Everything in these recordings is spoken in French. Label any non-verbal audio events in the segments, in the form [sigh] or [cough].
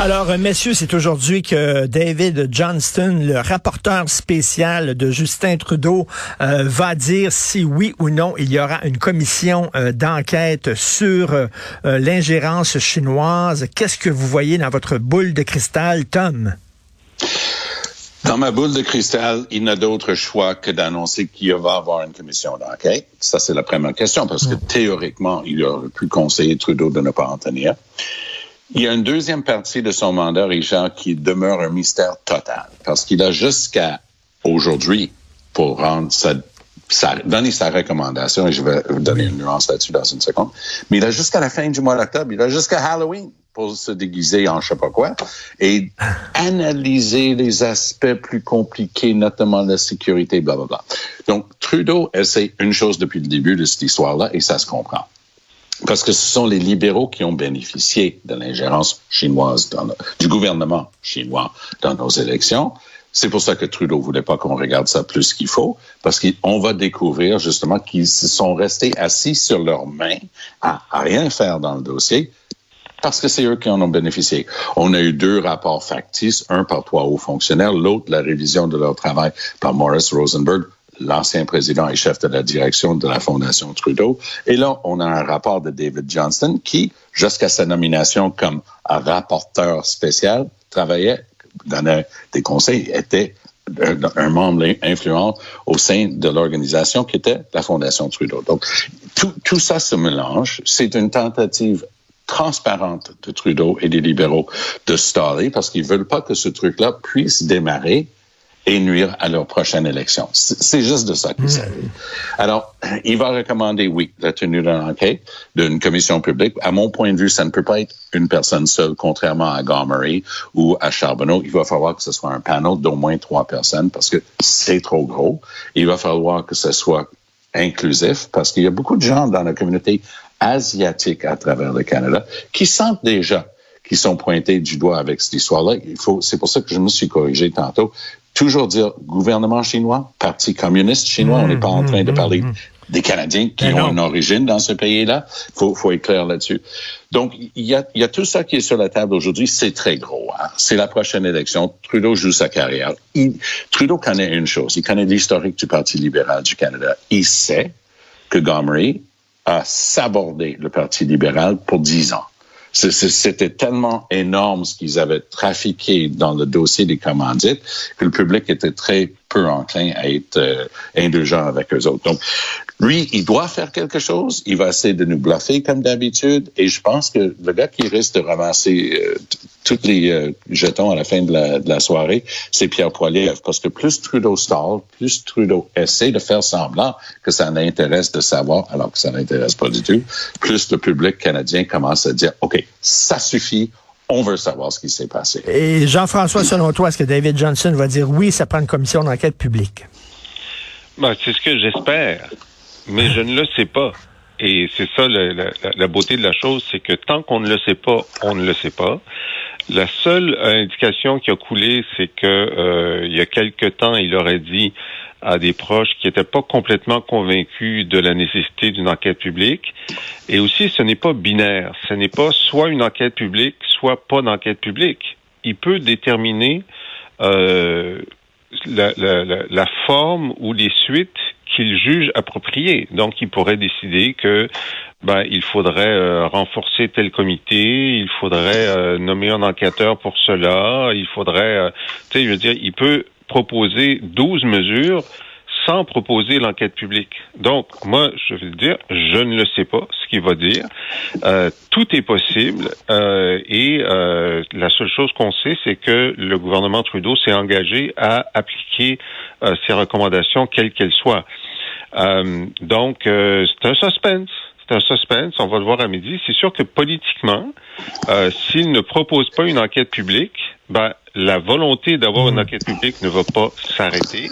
Alors, euh, messieurs, c'est aujourd'hui que David Johnston, le rapporteur spécial de Justin Trudeau, euh, va dire si oui ou non il y aura une commission euh, d'enquête sur l'ingérence chinoise. Qu'est-ce que vous voyez dans votre boule de cristal, Tom? Dans ma boule de cristal, il n'a d'autre choix que d'annoncer qu'il va y avoir une commission d'enquête. Ça, c'est la première question, parce que mm. théoriquement, il aurait pu conseiller Trudeau de ne pas en tenir. Il y a une deuxième partie de son mandat, Richard, qui demeure un mystère total, parce qu'il a jusqu'à aujourd'hui pour rendre sa, donner sa recommandation, et je vais vous donner une nuance là-dessus dans une seconde, mais il a jusqu'à la fin du mois d'octobre, il a jusqu'à Halloween pour se déguiser en je sais pas quoi et analyser les aspects plus compliqués, notamment la sécurité, bla, bla, bla. Donc, Trudeau essaie une chose depuis le début de cette histoire-là et ça se comprend parce que ce sont les libéraux qui ont bénéficié de l'ingérence chinoise du gouvernement chinois dans nos élections. C'est pour ça que Trudeau voulait pas qu'on regarde ça plus qu'il faut, parce qu'on va découvrir justement qu'ils sont restés assis sur leurs mains à, rien faire dans le dossier, parce que c'est eux qui en ont bénéficié. On a eu deux rapports factices, un par trois hauts fonctionnaires, l'autre la révision de leur travail par Morris Rosenberg l'ancien président et chef de la direction de la Fondation Trudeau. Et là, on a un rapport de David Johnston qui, jusqu'à sa nomination comme rapporteur spécial, travaillait, donnait des conseils, était un membre influent au sein de l'organisation qui était la Fondation Trudeau. Donc, tout, tout ça se mélange. C'est une tentative transparente de Trudeau et des libéraux de staller parce qu'ils veulent pas que ce truc-là puisse démarrer et nuire à leur prochaine élection. C'est juste de ça qu'il hmm. s'agit. Alors, il va recommander, oui, la tenue d'une enquête d'une commission publique. À mon point de vue, ça ne peut pas être une personne seule, contrairement à Gomery ou à Charbonneau. Il va falloir que ce soit un panel d'au moins trois personnes parce que c'est trop gros. Il va falloir que ce soit inclusif parce qu'il y a beaucoup de gens dans la communauté asiatique à travers le Canada qui sentent déjà qui sont pointés du doigt avec cette histoire-là. Il faut, c'est pour ça que je me suis corrigé tantôt toujours dire gouvernement chinois, parti communiste chinois. on n'est pas en train de mmh, parler mmh, mmh. des Canadiens qui ont une origine dans ce pays-là. Faut, faut être clair là-dessus. Donc, il y a, y a tout ça qui est sur la table aujourd'hui. C'est très gros. Hein? C'est la prochaine élection. Trudeau joue sa carrière. Trudeau connaît une chose. Il connaît l'historique du Parti libéral du Canada. Il sait que Gomery a sabordé le Parti libéral pour dix ans. C'était tellement énorme ce qu'ils avaient trafiqué dans le dossier des commandites que le public était très peu enclin à être euh, indulgent avec eux autres. Lui, il doit faire quelque chose. Il va essayer de nous bluffer comme d'habitude. Et je pense que le gars qui risque de ramasser euh, tous les euh, jetons à la fin de la, soirée, c'est Pierre Poilievre. Parce que plus Trudeau stall, plus Trudeau essaie de faire semblant que ça l'intéresse de savoir, alors que ça n'intéresse pas du tout, plus le public canadien commence à dire, OK, ça suffit, on veut savoir ce qui s'est passé. Et Jean-François, selon toi, est-ce que David Johnson va dire oui, ça prend une commission d'enquête publique? Ben, c'est ce que j'espère, mais je ne le sais pas. Et c'est ça la, beauté de la chose, c'est que tant qu'on ne le sait pas, on ne le sait pas. La seule indication qui a coulé, c'est que euh, il y a quelque temps, il aurait dit à des proches qui n'étaient pas complètement convaincus de la nécessité d'une enquête publique. Et aussi, ce n'est pas binaire. Ce n'est pas soit une enquête publique, soit pas d'enquête publique. Il peut déterminer euh, la, la, la, forme ou les suites qu'il juge appropriées. Donc, il pourrait décider que ben, il faudrait euh, renforcer tel comité, il faudrait euh, nommer un enquêteur pour cela, il faudrait, tu sais, je veux dire, il peut proposer 12 mesures sans proposer l'enquête publique. Donc, moi, je vais dire, je ne le sais pas ce qu'il va dire. Euh, tout est possible euh, et euh, la seule chose qu'on sait, c'est que le gouvernement Trudeau s'est engagé à appliquer ses recommandations, quelles qu'elles soient. Donc, c'est un suspense c'est un suspense, on va le voir à midi. C'est sûr que politiquement, euh, s'il ne propose pas une enquête publique, ben, la volonté d'avoir une enquête publique ne va pas s'arrêter.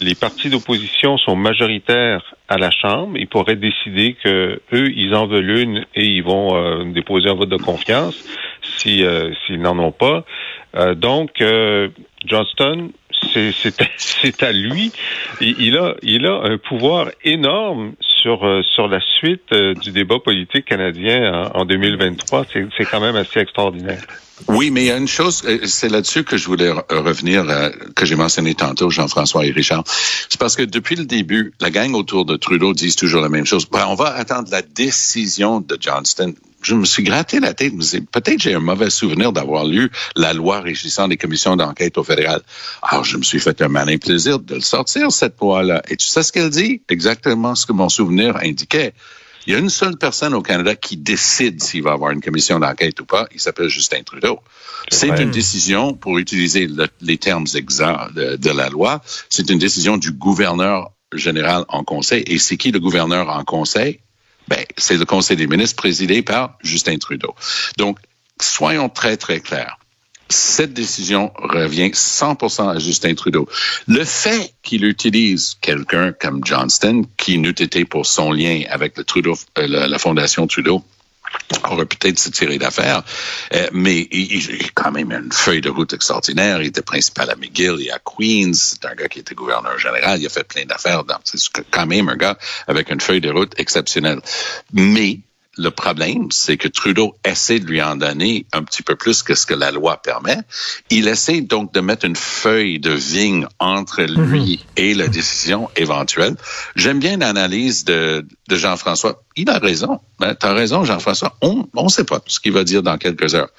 Les partis d'opposition sont majoritaires à la Chambre. Ils pourraient décider que eux, ils en veulent une et ils vont euh, déposer un vote de confiance si euh, s'ils n'en ont pas. Euh, donc, euh, Johnston, [laughs] c'est à lui. Il, a, il a un pouvoir énorme sur, euh, sur la suite euh, du débat politique canadien en, en 2023. C'est quand même assez extraordinaire. Oui, mais il y a une chose, euh, c'est là-dessus que je voulais revenir, que j'ai mentionné tantôt, Jean-François et Richard. C'est parce que depuis le début, la gang autour de Trudeau disent toujours la même chose. Ben, on va attendre la décision de Johnston je me suis gratté la tête. Peut-être j'ai un mauvais souvenir d'avoir lu la loi régissant les commissions d'enquête au fédéral. Alors, je me suis fait un malin plaisir de le sortir, cette loi-là. Et tu sais ce qu'elle dit? Exactement ce que mon souvenir indiquait. Il y a une seule personne au Canada qui décide s'il va avoir une commission d'enquête ou pas. Il s'appelle Justin Trudeau. C'est une décision, pour utiliser les termes exacts de la loi, c'est une décision du gouverneur général en conseil. Et c'est qui le gouverneur en conseil? Ben, c'est le Conseil des ministres présidé par Justin Trudeau. Donc, soyons très, très clairs. Cette décision revient 100% à Justin Trudeau. Le fait qu'il utilise quelqu'un comme Johnston, qui n'eût été pour son lien avec le Trudeau, euh, la Fondation Trudeau, aurait peut-être se tirer d'affaire, euh, mais il, a quand même une feuille de route extraordinaire. Il était principal à McGill et à Queens. C'est un gars qui était gouverneur général. Il a fait plein d'affaires. C'est quand même un gars avec une feuille de route exceptionnelle. Mais le problème, c'est que Trudeau essaie de lui en donner un petit peu plus que ce que la loi permet. Il essaie donc de mettre une feuille de vigne entre lui mhm. et la décision éventuelle. J'aime bien l'analyse de, de Jean-François. Il a raison. Ben, tu as raison, Jean-François. On ne sait pas ce qu'il va dire dans quelques heures.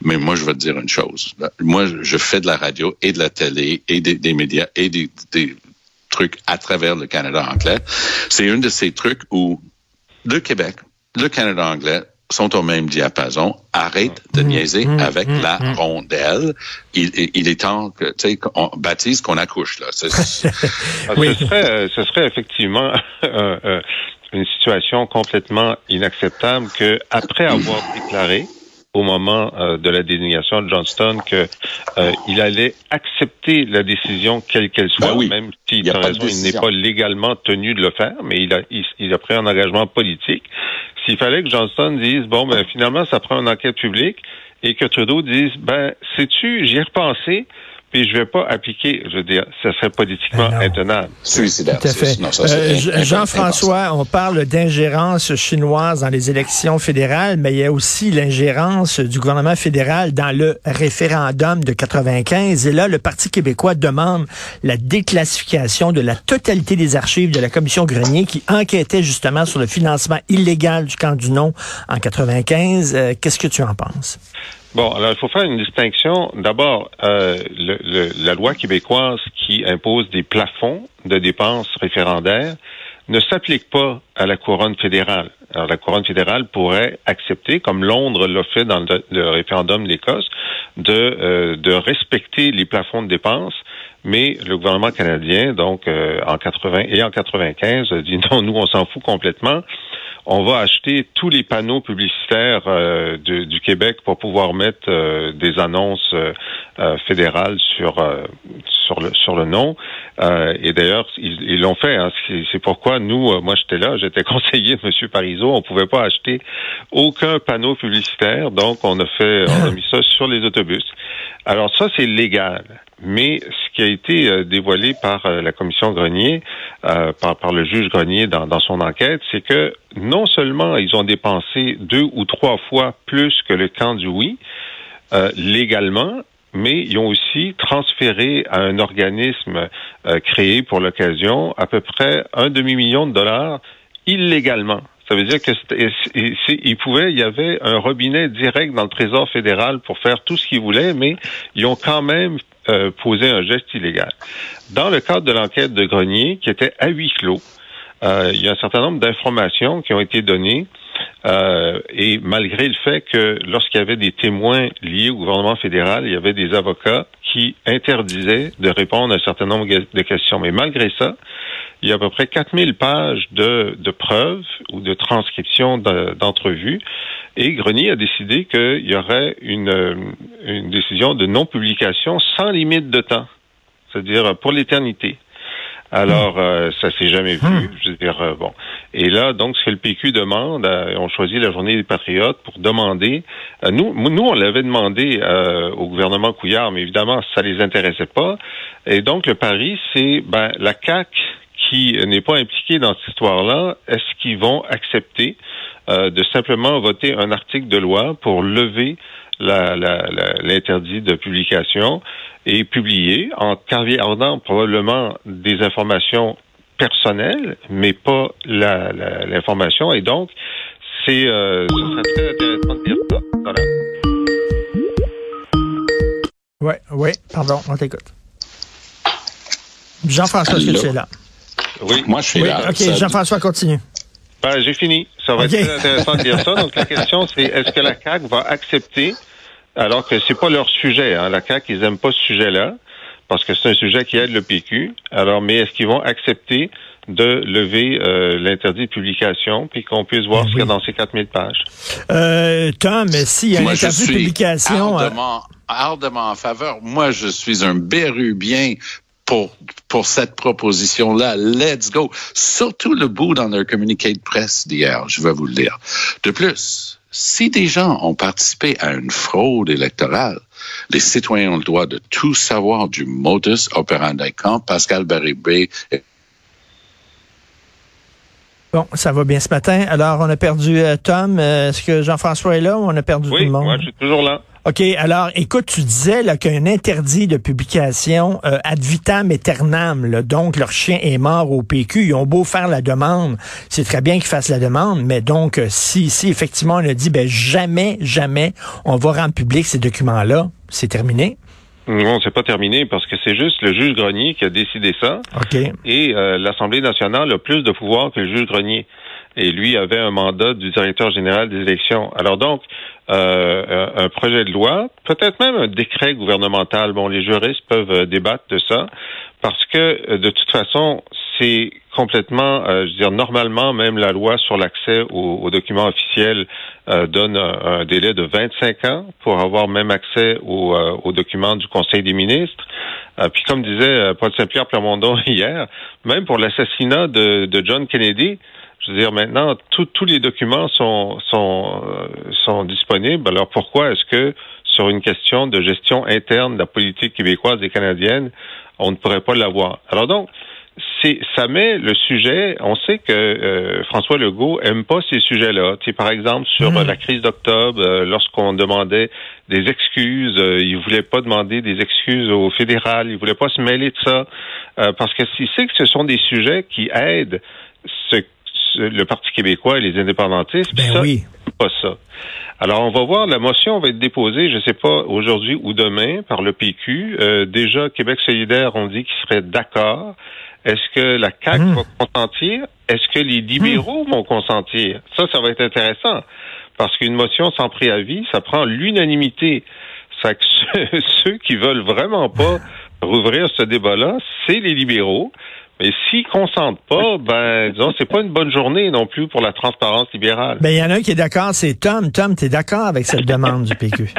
Mais moi, je vais te dire une chose. Ben, moi, je fais de la radio et de la télé et des, des médias et des, des trucs à travers le Canada anglais. C'est un de ces trucs où le Québec, le Canada anglais sont au même diapason. Arrête de mmh, niaiser mmh, avec mmh, la rondelle. Il, il, est temps que, tu sais, qu'on baptise qu'on accouche, là. [laughs] Ah, ce, serait, euh, ce serait effectivement [laughs] euh, euh, une situation complètement inacceptable que, après avoir déclaré au moment de la désignation de Johnston que il allait accepter la décision quelle qu'elle soit, ben même s'il a raison, il n'est pas légalement tenu de le faire, mais il a, il a pris un engagement politique s'il fallait que Johnston dise, bon, ben finalement, ça prend une enquête publique, et que Trudeau dise, ben, sais-tu, j'y ai repensé, puis je vais pas appliquer, je veux dire, ça serait politiquement ben intenable. Suicidaire. Tout à fait. Euh, Jean-François, on parle d'ingérence chinoise dans les élections fédérales, mais il y a aussi l'ingérence du gouvernement fédéral dans le référendum de 95. Et là, le Parti québécois demande la déclassification de la totalité des archives de la commission Grenier qui enquêtait justement sur le financement illégal du camp du non en 95. Euh, qu'est-ce que tu en penses? Bon, alors il faut faire une distinction. D'abord, euh, le, la loi québécoise qui impose des plafonds de dépenses référendaires ne s'applique pas à la couronne fédérale. Alors la couronne fédérale pourrait accepter, comme Londres l'a fait dans le, référendum d'Écosse, de, euh, de respecter les plafonds de dépenses, mais le gouvernement canadien, donc euh, en 80 et en 95, dit [laughs] non, nous on s'en fout complètement on va acheter tous les panneaux publicitaires euh, du Québec pour pouvoir mettre euh, des annonces euh, fédérales sur sur le sur le nom. et d'ailleurs, ils l'ont fait. Hein. C'est pourquoi nous, moi j'étais là, [laughs] j'étais conseiller de M. Parizeau, on pouvait pas acheter aucun panneau publicitaire, donc on a fait on a mis ça sur les autobus. Alors ça, c'est légal. Mais ce qui a été euh, dévoilé par euh, la commission Grenier, euh, par, par, le juge Grenier dans, dans son enquête, c'est que non seulement ils ont dépensé deux ou trois fois plus que le camp du oui, légalement, mais ils ont aussi transféré à un organisme créé pour l'occasion à peu près un demi-million de dollars illégalement. Ça veut dire que il il y avait un robinet direct dans le Trésor fédéral pour faire tout ce qu'ils voulaient, mais ils ont quand même euh, posé un geste illégal. Dans le cadre de l'enquête de Grenier, qui était à huis clos, euh, il y a un certain nombre d'informations qui ont été données. Euh, et malgré le fait que lorsqu'il y avait des témoins liés au gouvernement fédéral, il y avait des avocats qui interdisaient de répondre à un certain nombre de questions. Mais malgré ça, il y a à peu près 4000 pages de, preuves ou de transcriptions d'entrevues. Et Grenier a décidé qu'il y aurait une, une décision de non-publication sans limite de temps, c'est-à-dire pour l'éternité. Alors, euh, ça s'est jamais vu. Je veux dire, euh, bon. Et là, donc, ce que le PQ demande, euh, on choisit la journée des patriotes pour demander. euh, nous, nous, on l'avait demandé euh, au gouvernement Couillard, mais évidemment, ça les intéressait pas. Et donc, le pari, c'est ben, la CAC qui n'est pas impliquée dans cette histoire-là. Est-ce qu'ils vont accepter euh, de simplement voter un article de loi pour lever la- la- la- l'interdit de publication? Et publier en caviardant probablement des informations personnelles, mais pas la- la- l'information. Et donc, c'est euh, ce serait très intéressant de dire ça. Voilà. Oui, oui, pardon, on t'écoute. Jean-François, est-ce que tu es là? Oui. Moi, je suis Oui, là. OK, Ça- Jean-François, continue. Ben, j'ai fini. Ça va être très intéressant de dire ça. Donc, la question, c'est est-ce que la CAQ va accepter, alors que c'est pas leur sujet, hein, la CAQ, ils aiment pas ce sujet-là, parce que c'est un sujet qui aide le PQ. Alors, mais est-ce qu'ils vont accepter de lever euh, l'interdit de publication, puis qu'on puisse voir Ben ce qu'il y a dans ces 4000 pages? Euh, Tom, s'il y a un interview de publication... euh, ardemment, ardemment en faveur. Moi, je suis un bérubien pour, pour cette proposition-là. Let's go. Surtout le bout dans leur communiqué de presse d'hier, je vais vous le dire. De plus, si des gens ont participé à une fraude électorale, les citoyens ont le droit de tout savoir du modus operandi quand Pascal Baribé Bon, ça va bien ce matin. Alors, on a perdu euh, Tom. Euh, Est-ce que Jean-François est là ou on a perdu tout Oui, le monde? moi, je suis toujours là. OK, alors, écoute, tu disais là, qu'un interdit de publication euh, ad vitam aeternam, là, donc leur chien est mort au PQ, ils ont beau faire la demande, c'est très bien qu'ils fassent la demande, mais donc, euh, si, si effectivement on a dit, ben jamais, jamais, on va rendre public ces documents-là, c'est terminé? Non, c'est pas terminé parce que c'est juste le juge Grenier qui a décidé ça. OK. Et euh, l'Assemblée nationale a plus de pouvoir que le juge Grenier. Et lui avait un mandat du directeur général des élections. Alors donc, euh, un projet de loi, peut-être même un décret gouvernemental, bon, les juristes peuvent euh, débattre de ça, parce que euh, de toute façon, c'est complètement, euh, je veux dire, normalement, même la loi sur l'accès aux, documents officiels euh, donne un, délai de 25 ans pour avoir même accès aux, euh, aux documents du Conseil des ministres. Puis comme disait Paul Saint-Pierre Plamondon [laughs] hier, même pour l'assassinat de John Kennedy, je veux dire, maintenant, tout- tous les documents sont, sont, euh, sont disponibles. Alors pourquoi est-ce que sur une question de gestion interne de la politique québécoise et canadienne, on ne pourrait pas l'avoir? Alors donc, ça met le sujet. On sait que euh, François Legault aime pas ces sujets-là. Tu sais, par exemple, sur Mm. euh, la crise d'octobre, euh, lorsqu'on demandait des excuses, euh, il voulait pas demander des excuses au fédéral, il voulait pas se mêler de ça, euh, parce que s'il sait que ce sont des sujets qui aident ce- le Parti québécois et les indépendantistes, Ben ça, oui. pas ça. Alors, on va voir, la motion va être déposée, je ne sais pas, aujourd'hui ou demain par le PQ. Euh, déjà, Québec solidaire ont dit qu'ils seraient d'accord. Est-ce que la CAQ Hmm. va consentir? Est-ce que les libéraux vont consentir? Ça, ça va être intéressant. Parce qu'une motion sans préavis, ça prend l'unanimité. Ça que ceux, [laughs] ceux qui veulent vraiment pas [laughs] rouvrir ce débat-là, c'est les libéraux. Mais s'ils consentent pas, ben, disons, c'est pas une bonne journée non plus pour la transparence libérale. Ben, il y en a un qui est d'accord, c'est Tom. Tom, tu es d'accord avec cette demande du PQ? [laughs]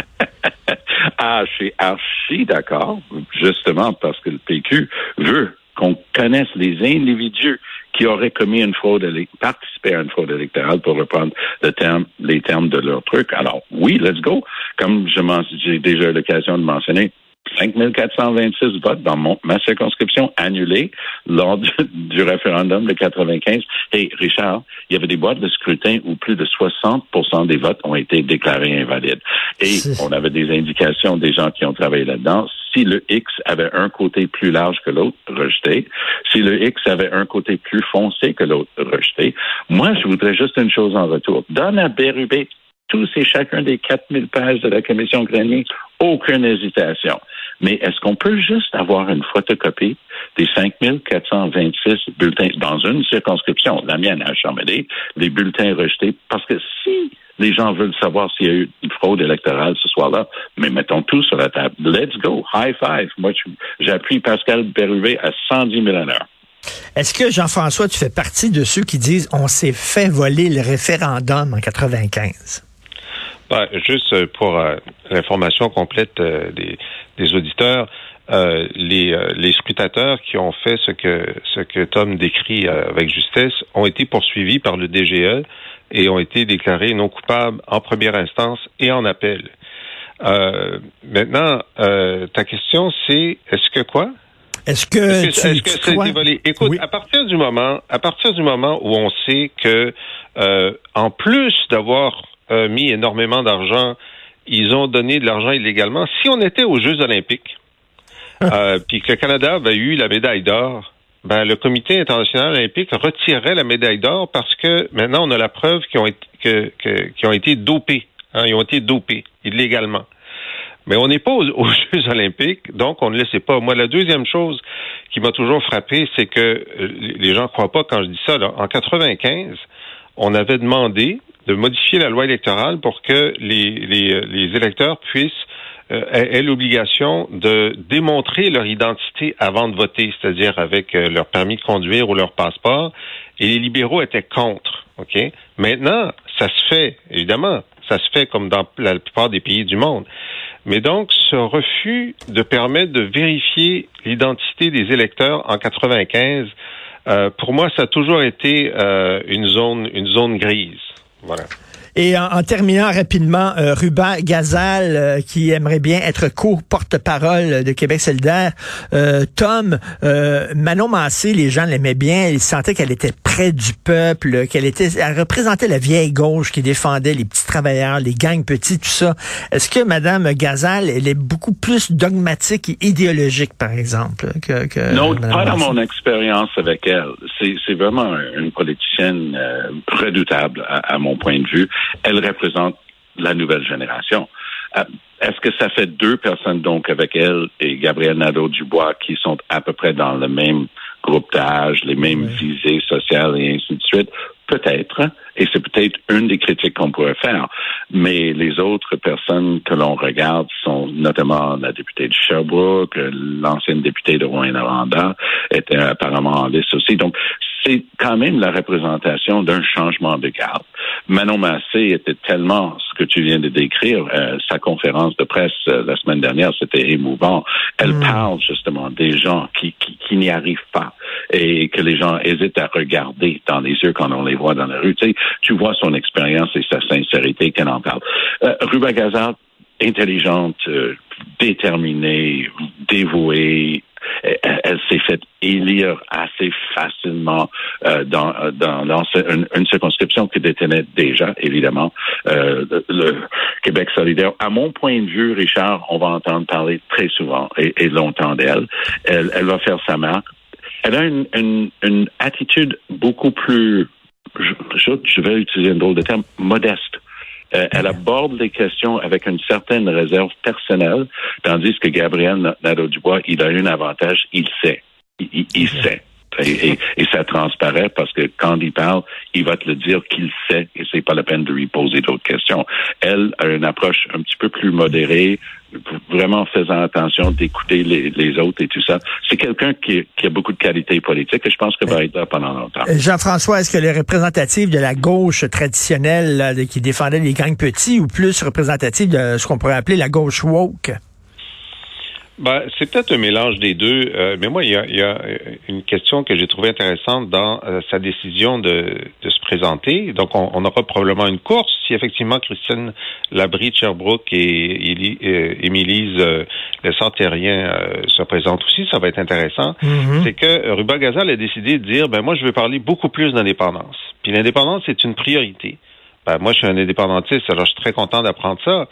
Ah, je suis archi d'accord, justement parce que le PQ veut qu'on connaisse les individus qui auraient commis une fraude, participé à une fraude électorale pour reprendre le terme, les termes de leur truc. Alors, oui, let's go. Comme j'ai déjà eu l'occasion de mentionner, 5426 votes dans mon, ma circonscription annulés lors du, [laughs] du référendum de 95. Et Richard, il y avait des boîtes de scrutin où plus de 60% des votes ont été déclarés invalides. Et on avait des indications des gens qui ont travaillé là-dedans. Si le X avait un côté plus large que l'autre, rejeté. Si le X avait un côté plus foncé que l'autre, rejeté. Moi, je voudrais juste une chose en retour. Donne à Bérubé tous et chacun des 4000 pages de la commission Grenier, aucune hésitation. Mais est-ce qu'on peut juste avoir une photocopie des 5426 bulletins dans une circonscription, la mienne à Chambéry, les bulletins rejetés? Parce que si les gens veulent savoir s'il y a eu une fraude électorale ce soir-là, mais mettons tout sur la table. Let's go. High five. Moi, j'appuie Pascal Berruvé à 110 000 à l'heure. Est-ce que, Jean-François, tu fais partie de ceux qui disent on s'est fait voler le référendum en 95? Ben, juste euh, pour euh, l'information complète euh, des, des auditeurs, euh, les, les scrutateurs qui ont fait ce que ce que Tom décrit avec justesse ont été poursuivis par le DGE et ont été déclarés non coupables en première instance et en appel. Maintenant, ta question c'est est-ce que quoi? Est-ce que est-ce que, c'est dévolé Écoute, à partir du moment, à partir du moment où on sait que, euh, en plus d'avoir euh, mis énormément d'argent, ils ont donné de l'argent illégalement. Si on était aux Jeux Olympiques, euh, puis que le Canada avait eu la médaille d'or, ben le Comité international olympique retirerait la médaille d'or parce que maintenant on a la preuve qu'ils ont été, que, que, ont été dopés. Hein, ils ont été dopés illégalement. Mais on n'est pas aux, [laughs] Jeux olympiques, donc on ne le sait pas. Moi, la deuxième chose qui m'a toujours frappé, c'est que euh, les gens ne croient pas quand je dis ça. Là. En 95, on avait demandé de modifier la loi électorale pour que les, les, les électeurs puissent euh, aient, l'obligation de démontrer leur identité avant de voter, c'est-à-dire avec euh, leur permis de conduire ou leur passeport. Et les libéraux étaient contre. Ok? Maintenant, ça se fait, évidemment, ça se fait comme dans la plupart des pays du monde. Mais donc, ce refus de permettre de vérifier l'identité des électeurs en 95, euh, pour moi, ça a toujours été euh, une zone, une zone grise. Voilà. Et en, terminant rapidement, euh, Ruba Gazal, euh, qui aimerait bien être co-porte-parole de Québec solidaire. Euh, Tom, euh, Manon Massé, les gens l'aimaient bien. Ils sentaient qu'elle était près du peuple, qu'elle était, elle représentait la vieille gauche qui défendait les petits travailleurs, les gangs petits, tout ça. Est-ce que Madame Gazal, elle est beaucoup plus dogmatique et idéologique, par exemple, que, que Non, pas dans mon expérience avec elle. C'est vraiment une politicienne redoutable à, à mon point de vue elle représente la nouvelle génération. Euh, est-ce que ça fait deux personnes donc avec elle et Gabriel Nadeau-Dubois qui sont à peu près dans le même groupe d'âge, les mêmes visées sociales et ainsi de suite? Peut-être, et c'est peut-être une des critiques qu'on pourrait faire. Mais les autres personnes que l'on regarde sont notamment la députée de Sherbrooke, l'ancienne députée de Rouen-Noranda était apparemment en liste aussi. Donc, c'est quand même la représentation d'un changement de garde. Manon Massé était tellement ce que tu viens de décrire, euh, sa conférence de presse euh, la semaine dernière, c'était émouvant. Elle hmm. parle justement des gens qui, qui, qui n'y arrivent pas et que les gens hésitent à regarder dans les yeux quand on les voit dans la rue. Tu, sais, tu vois son expérience et sa sincérité qu'elle en parle. Euh, Ruba Gazard, intelligente, euh, déterminée, dévouée, elle, s'est faite élire assez facilement euh, dans, dans, une, circonscription qui détenait déjà, évidemment, euh, le Québec solidaire. À mon point de vue, Richard, on va entendre parler très souvent et, longtemps d'elle. Elle, va faire sa marque. Elle a une, une, une attitude beaucoup plus, je, je vais utiliser un drôle de terme, modeste. Euh, elle aborde les questions avec une certaine réserve personnelle, tandis que Gabriel Nadeau-Dubois, il a un avantage, il sait. Il, sait. Et, ça transparaît parce que quand il parle, il va te le dire qu'il sait et c'est pas la peine de lui poser d'autres questions. Elle a une approche un petit peu plus modérée, vraiment faisant attention d'écouter les, autres et tout ça. C'est quelqu'un qui, a beaucoup de qualités politiques et je pense que va être là pendant longtemps. Euh, Jean-François, est-ce que les représentatifs de la gauche traditionnelle qui défendait les gangs petits ou plus représentatifs de ce qu'on pourrait appeler la gauche woke? Ben, c'est peut-être un mélange des deux, euh, mais moi, il y a, y a, une question que j'ai trouvée intéressante dans euh, sa décision de, de, se présenter. Donc, on, on, aura probablement une course. Si effectivement Christine Labrie de Sherbrooke et euh, Émilise euh, Le se présentent aussi, ça va être intéressant. Mm-hmm. C'est que Ruba Gazal a décidé de dire, ben moi, je veux parler beaucoup plus d'indépendance. Puis l'indépendance, c'est une priorité. Ben, moi, je suis un indépendantiste, alors je suis très content d'apprendre ça.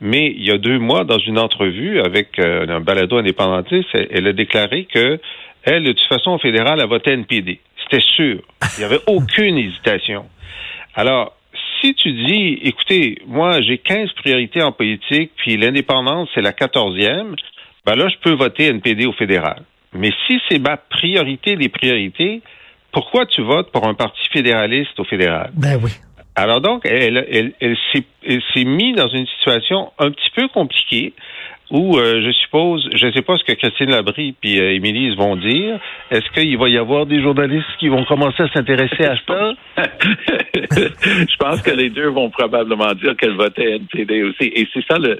Mais il y a deux mois, dans une entrevue avec euh, un balado indépendantiste, elle, a déclaré que elle, de toute façon, au fédéral, a voté NPD. C'était sûr. Il n'y avait aucune hésitation. Alors, si tu dis, écoutez, moi, j'ai 15 priorités en politique, puis l'indépendance, c'est la quatorzième, ben là, je peux voter NPD au fédéral. Mais si c'est ma priorité des priorités, pourquoi tu votes pour un parti fédéraliste au fédéral? Ben oui. Alors donc, elle, elle, elle, s'est mise dans une situation un petit peu compliquée où euh, je suppose, je ne sais pas ce que Christine Labrie et euh, Émilie vont dire. Est-ce qu'il va y avoir des journalistes qui vont commencer à s'intéresser à ça? [laughs] je pense que les deux vont probablement dire qu'elles votaient NPD aussi. Et c'est ça, le,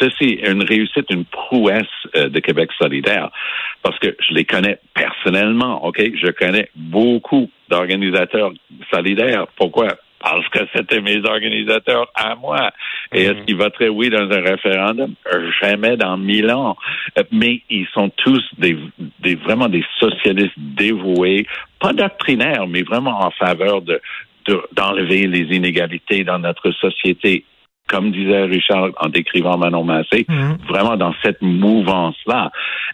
ça c'est une réussite, une prouesse euh, de Québec solidaire. Parce que je les connais personnellement, OK? Je connais beaucoup d'organisateurs solidaires. Pourquoi? Parce que c'était mes organisateurs à moi. Et est-ce mhm. qu'ils voteraient oui dans un référendum? Jamais dans mille ans. Mais ils sont tous des, des vraiment des socialistes dévoués, pas doctrinaires, mais vraiment en faveur de d'enlever les inégalités dans notre société comme disait Richard en décrivant Manon Massé, mhm. vraiment dans cette mouvance-là.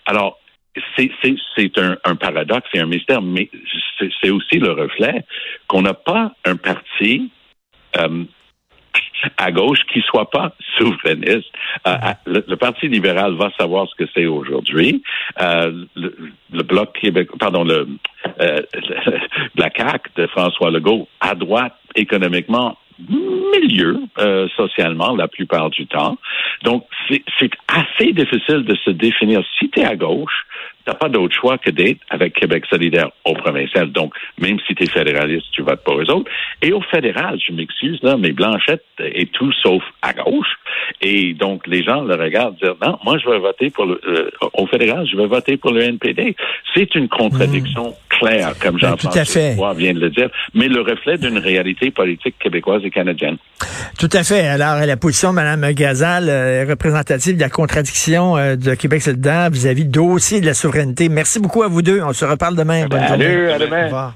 Alors, c'est un, un, paradoxe et un mystère, mais c'est aussi le reflet qu'on n'a pas un parti euh, à gauche qui soit pas [laughs] souverainiste. Euh, le, Parti libéral va savoir ce que c'est aujourd'hui. Euh, le, bloc Québec, pardon, le, [laughs] la CAQ de François Legault à droite économiquement milieu socialement la plupart du temps. Donc, c'est assez difficile de se définir. Si tu es à gauche, n'as pas d'autre choix que d'être avec Québec solidaire au provincial. Donc, même si tu es fédéraliste, tu votes pas aux autres. Et au fédéral, je m'excuse, là, mais Blanchette est tout sauf à gauche. Et donc, les gens le regardent dire, non, moi, je vais voter pour le, euh, au fédéral, je vais voter pour le NPD. C'est une contradiction hmm. Claire, comme ben, Jean-François vient de le dire, mais le reflet d'une réalité politique québécoise et canadienne. Tout à fait. Alors, la position de Mme Gazal est représentative de la contradiction euh, de Québec solidaire vis-à-vis -vis de la souveraineté. Merci beaucoup à vous deux. On se reparle demain. Bonne Salut, à demain.